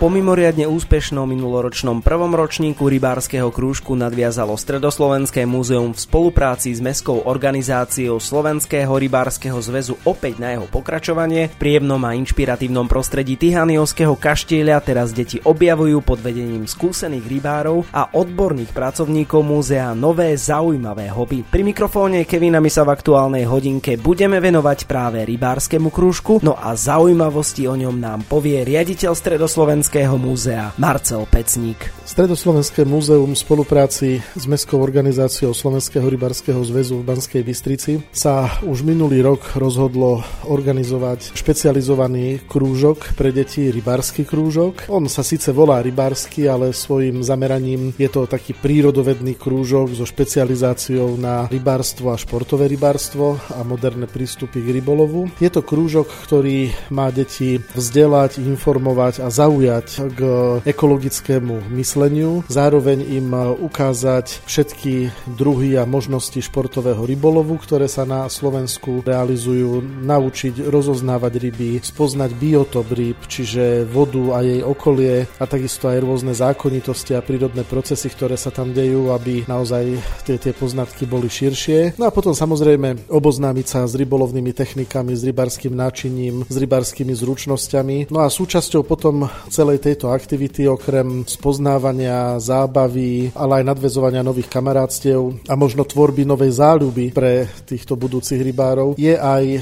Po mimoriadne úspešnom minuloročnom prvom ročníku rybárskeho krúžku nadviazalo Stredoslovenské múzeum v spolupráci s mestskou organizáciou Slovenského rybárskeho zväzu opäť na jeho pokračovanie. V príjemnom a inšpiratívnom prostredí Tihaniovského kaštieľa teraz deti objavujú pod vedením skúsených rybárov a odborných pracovníkov múzea nové zaujímavé hobby. Pri mikrofóne Kevinami sa v aktuálnej hodinke budeme venovať práve rybárskemu krúžku, no a zaujímavosti o ňom nám povie riaditeľ Stredoslovenského Slovenského múzea Marcel Pecník. Stredoslovenské múzeum v spolupráci s Mestskou organizáciou Slovenského rybarského zväzu v Banskej Bystrici sa už minulý rok rozhodlo organizovať špecializovaný krúžok pre deti, rybársky krúžok. On sa síce volá rybársky, ale svojim zameraním je to taký prírodovedný krúžok so špecializáciou na rybárstvo a športové rybárstvo a moderné prístupy k rybolovu. Je to krúžok, ktorý má deti vzdelať, informovať a zaujať prispievať k ekologickému mysleniu, zároveň im ukázať všetky druhy a možnosti športového rybolovu, ktoré sa na Slovensku realizujú, naučiť rozoznávať ryby, spoznať biotop ryb, čiže vodu a jej okolie a takisto aj rôzne zákonitosti a prírodné procesy, ktoré sa tam dejú, aby naozaj tie, tie poznatky boli širšie. No a potom samozrejme oboznámiť sa s rybolovnými technikami, s rybarským náčiním, s rybarskými zručnosťami. No a súčasťou potom celé celej tejto aktivity okrem spoznávania, zábavy, ale aj nadvezovania nových kamarátstiev a možno tvorby novej záľuby pre týchto budúcich rybárov je aj e,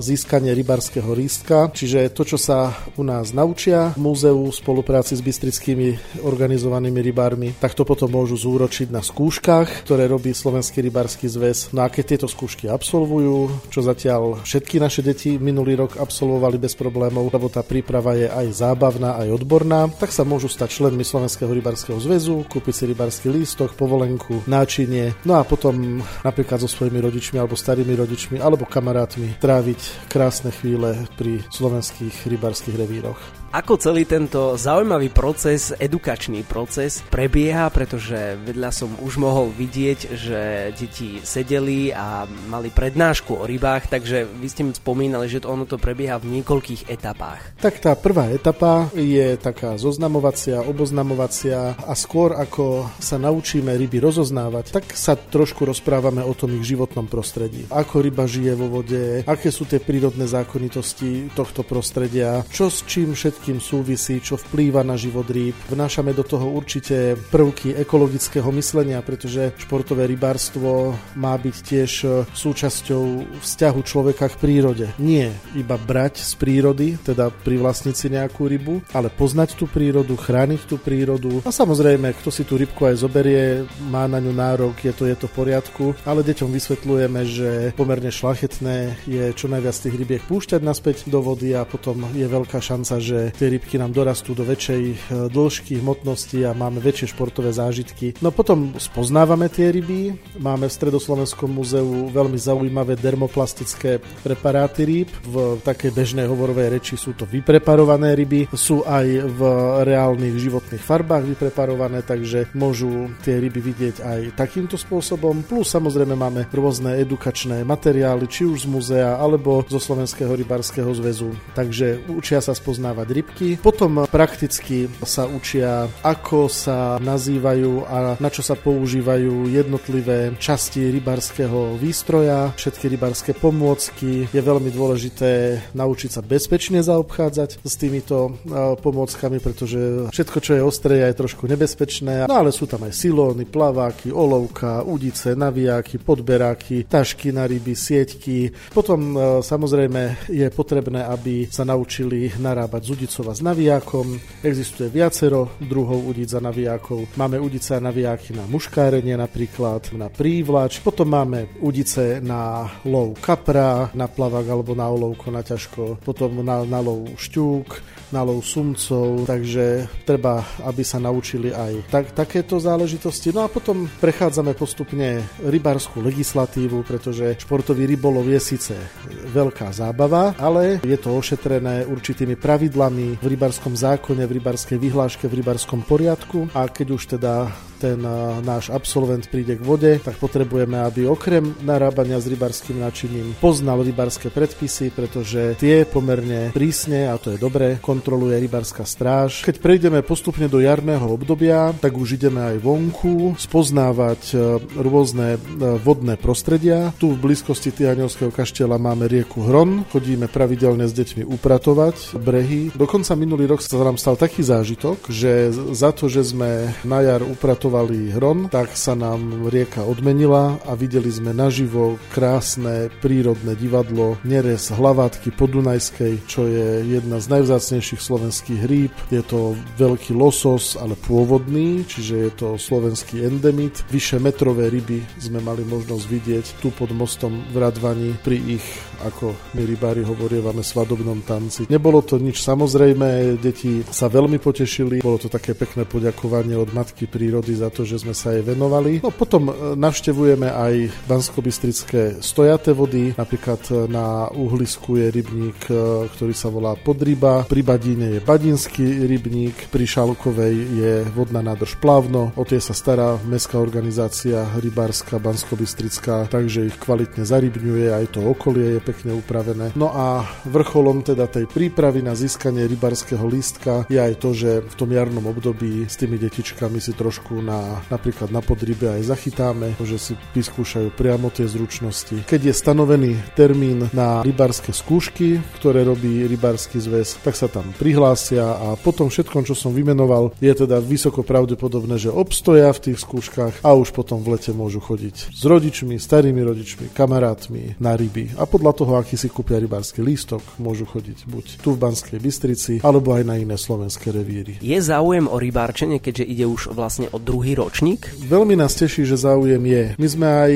získanie rybárskeho lístka, čiže to, čo sa u nás naučia v múzeu v spolupráci s bystrickými organizovanými rybármi, tak to potom môžu zúročiť na skúškach, ktoré robí Slovenský rybársky zväz. No a keď tieto skúšky absolvujú, čo zatiaľ všetky naše deti minulý rok absolvovali bez problémov, lebo tá príprava je aj zábavná, aj odborná, tak sa môžu stať členmi Slovenského rybarského zväzu, kúpiť si rybarský lístok, povolenku, náčinie, no a potom napríklad so svojimi rodičmi alebo starými rodičmi alebo kamarátmi tráviť krásne chvíle pri slovenských rybarských revíroch. Ako celý tento zaujímavý proces, edukačný proces prebieha, pretože vedľa som už mohol vidieť, že deti sedeli a mali prednášku o rybách, takže vy ste mi spomínali, že to ono to prebieha v niekoľkých etapách. Tak tá prvá etapa je taká zoznamovacia, oboznamovacia a skôr ako sa naučíme ryby rozoznávať, tak sa trošku rozprávame o tom ich životnom prostredí. Ako ryba žije vo vode, aké sú tie prírodné zákonitosti tohto prostredia, čo s čím všetkým súvisí, čo vplýva na život rýb. Vnášame do toho určite prvky ekologického myslenia, pretože športové rybárstvo má byť tiež súčasťou vzťahu človeka k prírode. Nie iba brať z prírody, teda privlastniť si nejakú rybu, ale poznať tú prírodu, chrániť tú prírodu. A samozrejme, kto si tú rybku aj zoberie, má na ňu nárok, je to, je to v poriadku, ale deťom vysvetľujeme, že pomerne šlachetné je čo najviac tých rybiek púšťať naspäť do vody a potom je veľká šanca, že tie rybky nám dorastú do väčšej e, dĺžky, hmotnosti a máme väčšie športové zážitky. No potom spoznávame tie ryby, máme v Stredoslovenskom múzeu veľmi zaujímavé dermoplastické preparáty rýb. V takej bežnej hovorovej reči sú to vypreparované ryby, sú aj v reálnych životných farbách vypreparované, takže môžu tie ryby vidieť aj takýmto spôsobom. Plus samozrejme máme rôzne edukačné materiály, či už z múzea alebo zo Slovenského rybárskeho zväzu. Takže učia sa spoznávať rybky. Potom prakticky sa učia, ako sa nazývajú a na čo sa používajú jednotlivé časti rybarského výstroja, všetky rybarské pomôcky. Je veľmi dôležité naučiť sa bezpečne zaobchádzať s týmito pomôckami, pretože všetko, čo je ostré, je trošku nebezpečné. No ale sú tam aj silóny, plaváky, olovka, udice, navijáky, podberáky, tašky na ryby, sieťky. Potom samozrejme je potrebné, aby sa naučili narábať s udicou udicova s navijákom. Existuje viacero druhov udic a navijákov. Máme udice a navijáky na muškárenie napríklad, na prívlač. Potom máme udice na lov kapra, na plavak alebo na olovko na ťažko. Potom na, na lov šťúk, na lov sumcov. Takže treba, aby sa naučili aj tak, takéto záležitosti. No a potom prechádzame postupne rybárskú legislatívu, pretože športový rybolov je síce veľká zábava, ale je to ošetrené určitými pravidlami v rybarskom zákone, v rybarskej vyhláške, v rybarskom poriadku a keď už teda ten náš absolvent príde k vode, tak potrebujeme, aby okrem narábania s rybarským načiním poznal rybarské predpisy, pretože tie pomerne prísne, a to je dobré, kontroluje rybarská stráž. Keď prejdeme postupne do jarného obdobia, tak už ideme aj vonku spoznávať e, rôzne e, vodné prostredia. Tu v blízkosti Tihaňovského kaštieľa máme rieku Hron, chodíme pravidelne s deťmi upratovať brehy. Dokonca minulý rok sa nám stal taký zážitok, že za to, že sme na jar upratovali Hron, tak sa nám rieka odmenila a videli sme naživo krásne prírodné divadlo Neres hlavátky podunajskej, čo je jedna z najvzácnejších slovenských rýb. Je to veľký losos, ale pôvodný, čiže je to slovenský endemit. Vyše metrové ryby sme mali možnosť vidieť tu pod mostom v Radvani pri ich, ako my rybári hovorievame, svadobnom tanci. Nebolo to nič samozrejme, deti sa veľmi potešili, bolo to také pekné poďakovanie od Matky prírody za to, že sme sa jej venovali. No potom e, navštevujeme aj banskobistrické stojaté vody, napríklad e, na uhlisku je rybník, e, ktorý sa volá Podryba, pri Badíne je Badinský rybník, pri Šalkovej je vodná nádrž Plavno, o tie sa stará mestská organizácia rybárska banskobistrická, takže ich kvalitne zarybňuje, aj to okolie je pekne upravené. No a vrcholom teda tej prípravy na získanie rybarského lístka je aj to, že v tom jarnom období s tými detičkami si trošku na, napríklad na podrybe aj zachytáme, že si vyskúšajú priamo tie zručnosti. Keď je stanovený termín na rybarské skúšky, ktoré robí rybarský zväz, tak sa tam prihlásia a potom všetkom, čo som vymenoval, je teda vysoko pravdepodobné, že obstoja v tých skúškach a už potom v lete môžu chodiť s rodičmi, starými rodičmi, kamarátmi na ryby a podľa toho, aký si kúpia rybársky lístok, môžu chodiť buď tu v Banskej Bystrici, alebo aj na iné slovenské revíry. Je záujem o rybárčenie, keďže ide už vlastne o druhý ročník? Veľmi nás teší, že záujem je. My sme aj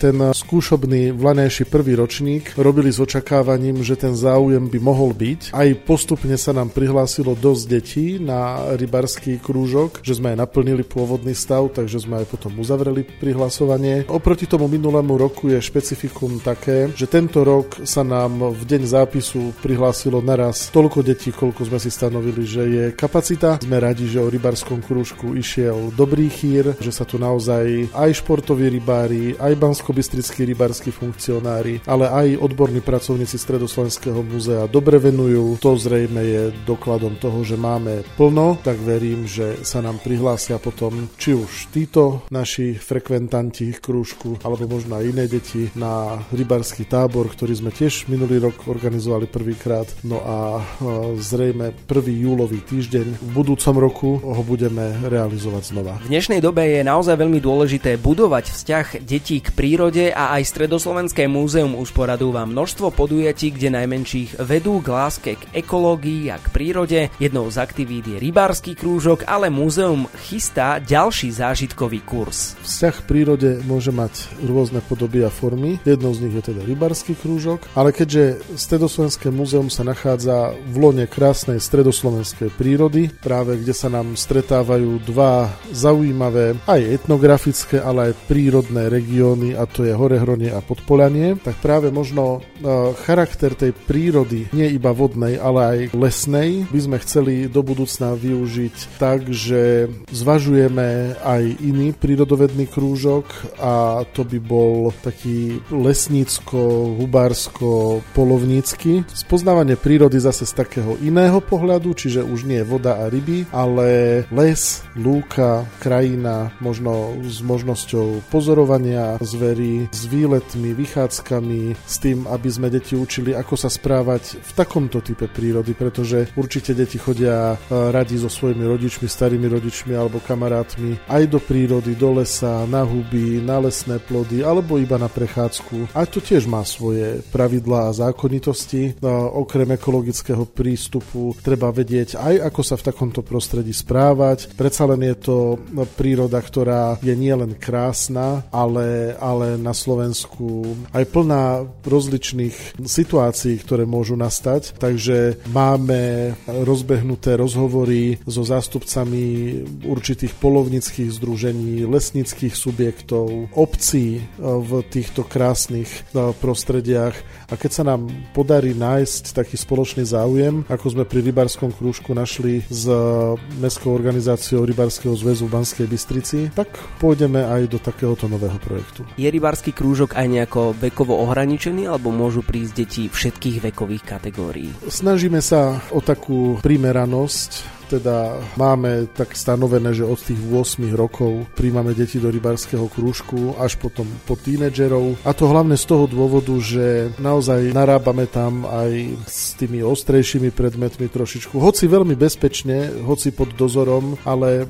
ten skúšobný vlanejší prvý ročník robili s očakávaním, že ten záujem by mohol byť. Aj postupne sa nám prihlásilo dosť detí na rybarský krúžok, že sme aj naplnili pôvodný stav, takže sme aj potom uzavreli prihlasovanie. Oproti tomu minulému roku je špecifikum také, že tento rok sa nám v deň zápisu prihlásilo naraz toľko detí, koľko sme si stanovili, že je kapacita. Sme radi, že o rybarskom krúžku išiel dobrý chýr, že sa tu naozaj aj športoví rybári, aj banskobistrickí rybársky funkcionári, ale aj odborní pracovníci Stredoslovenského múzea dobre venujú. To zrejme je dokladom toho, že máme plno, tak verím, že sa nám prihlásia potom či už títo naši frekventanti krúžku, alebo možno aj iné deti na rybarský tábor, ktorý sme tiež minulý rok organizovali prvýkrát. No a zrejme prvý júlový týždeň v budúcom roku ho budeme realizovať znova. V dnešnej dobe je naozaj veľmi dôležité budovať vzťah detí k prírode a aj Stredoslovenské múzeum usporadúva množstvo podujatí, kde najmenších vedú k láske k ekológii a k prírode. Jednou z aktivít je rybársky krúžok, ale múzeum chystá ďalší zážitkový kurz. Vzťah k prírode môže mať rôzne podoby a formy. Jednou z nich je teda rybársky krúžok, ale keďže Stredoslovenské múzeum sa nachádza v lone krásnej stredoslovenskej prírody, práve kde sa nám stretávajú dva zaujímavé aj etnografické, ale aj prírodné regióny a to je Horehronie a Podpolanie, tak práve možno e, charakter tej prírody, nie iba vodnej, ale aj lesnej, by sme chceli do budúcna využiť tak, že zvažujeme aj iný prírodovedný krúžok a to by bol taký lesnícko, hubársko, polovnícky. Spoznávanie prírody zase z takého iného pohľadu, čiže už nie voda a ryby, ale les, lúka, krajina, možno s možnosťou pozorovania zverí, s výletmi, vychádzkami, s tým, aby sme deti učili, ako sa správať v takomto type prírody, pretože určite deti chodia e, radi so svojimi rodičmi, starými rodičmi alebo kamarátmi aj do prírody, do lesa, na huby, na lesné plody alebo iba na prechádzku. A to tiež má svoje pravidlá a zákonitosti. No, okrem ekologického prístupu treba vedieť aj, ako sa v takomto prostredí správať. Predsa len je to príroda, ktorá je nielen krásna, ale, ale na Slovensku aj plná rozličných situácií, ktoré môžu nastať. Takže máme rozbehnuté rozhovory so zástupcami určitých polovnických združení, lesnických subjektov, obcí v týchto krásnych prostrediach a keď sa nám podarí nájsť taký spoločný záujem, ako sme pri rybárskom krúžku našli s Mestskou organizáciou Rybárskeho zväzu v Banskej Bystrici, tak pôjdeme aj do takéhoto nového projektu. Je rybársky krúžok aj nejako vekovo ohraničený, alebo môžu prísť deti všetkých vekových kategórií? Snažíme sa o takú primeranosť teda máme tak stanovené, že od tých 8 rokov príjmame deti do rybárskeho krúžku až potom po tínedžerov. A to hlavne z toho dôvodu, že naozaj narábame tam aj s tými ostrejšími predmetmi trošičku, hoci veľmi bezpečne, hoci pod dozorom, ale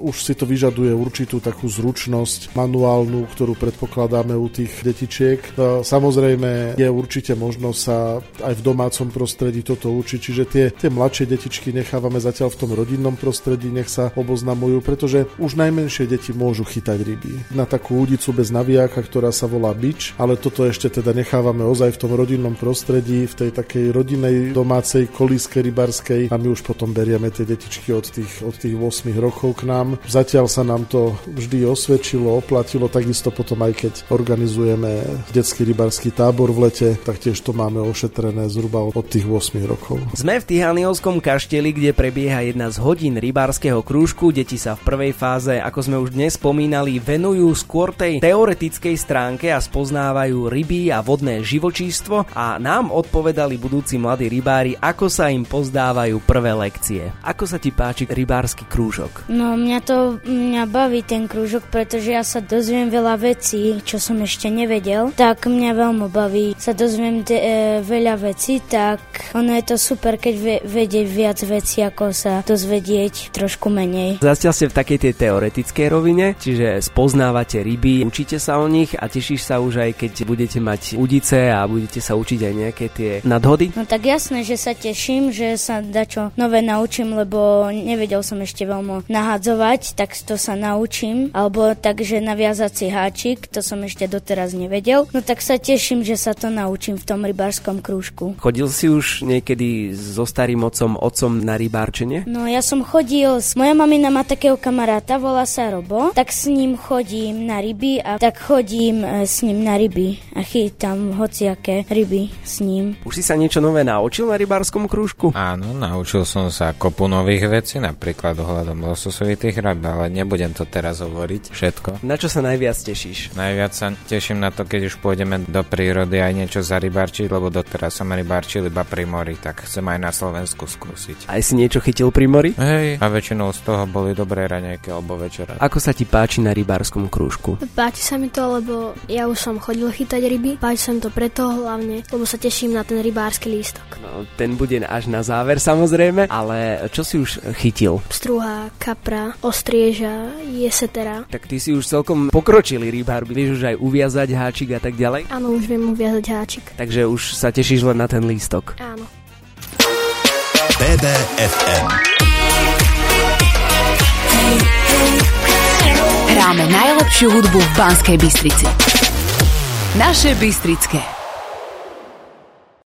už si to vyžaduje určitú takú zručnosť manuálnu, ktorú predpokladáme u tých detičiek. Samozrejme je určite možnosť sa aj v domácom prostredí toto učiť, čiže tie, tie mladšie detičky nechávame zatiaľ v tom rodinnom prostredí, nech sa oboznamujú, pretože už najmenšie deti môžu chytať ryby. Na takú údicu bez navijáka, ktorá sa volá bič, ale toto ešte teda nechávame ozaj v tom rodinnom prostredí, v tej takej rodinej domácej kolíske rybarskej a my už potom berieme tie detičky od tých, od tých 8 rokov k nám. Zatiaľ sa nám to vždy osvedčilo, oplatilo, takisto potom aj keď organizujeme detský rybarský tábor v lete, tak tiež to máme ošetrené zhruba od tých 8 rokov. Sme v Tihaniovskom kašteli, kde prebieha jedna z hodín rybárskeho krúžku. Deti sa v prvej fáze, ako sme už dnes spomínali, venujú skôr tej teoretickej stránke a spoznávajú ryby a vodné živočístvo a nám odpovedali budúci mladí rybári, ako sa im pozdávajú prvé lekcie. Ako sa ti páči rybársky krúžok? No mňa to mňa baví ten krúžok, pretože ja sa dozviem veľa vecí, čo som ešte nevedel. Tak mňa veľmi baví sa dozviem de, e, veľa vecí, tak ono je to super, keď ve, vedieť viac vecí, ako sa dozvedieť trošku menej. Zatiaľ ste v takej tej teoretickej rovine, čiže spoznávate ryby, učíte sa o nich a tešíš sa už aj keď budete mať udice a budete sa učiť aj nejaké tie nadhody? No tak jasné, že sa teším, že sa dačo nové naučím, lebo nevedel som ešte veľmi nahádzovať, tak to sa naučím. Alebo takže naviazať si háčik, to som ešte doteraz nevedel. No tak sa teším, že sa to naučím v tom rybárskom krúžku. Chodil si už niekedy so starým otcom, otcom na rybárčenie? No ja som chodil, moja mamina má takého kamaráta, volá sa Robo, tak s ním chodím na ryby a tak chodím e, s ním na ryby a chytám hociaké ryby s ním. Už si sa niečo nové naučil na rybárskom krúžku? Áno, naučil som sa kopu nových vecí, napríklad ohľadom lososovitých ryb, ale nebudem to teraz hovoriť všetko. Na čo sa najviac tešíš? Najviac sa teším na to, keď už pôjdeme do prírody aj niečo zarybárčiť, lebo doteraz som rybárčil iba pri mori, tak chcem aj na Slovensku skúsiť. Aj si niečo chytil pri mori? Hej, a väčšinou z toho boli dobré raňajky alebo večera. Ako sa ti páči na rybárskom krúžku? Páči sa mi to, lebo ja už som chodil chytať ryby. Páči sa mi to preto hlavne, lebo sa teším na ten rybársky lístok. No, ten bude až na záver samozrejme, ale čo si už chytil? Struha, kapra, ostrieža, jesetera. Tak ty si už celkom pokročili rybár, vieš už aj uviazať háčik a tak ďalej? Áno, už viem uviazať háčik. Takže už sa tešíš len na ten lístok. Áno. BBFM. Hráme najlepšiu hudbu v Banskej Bystrici. Naše Bystrické.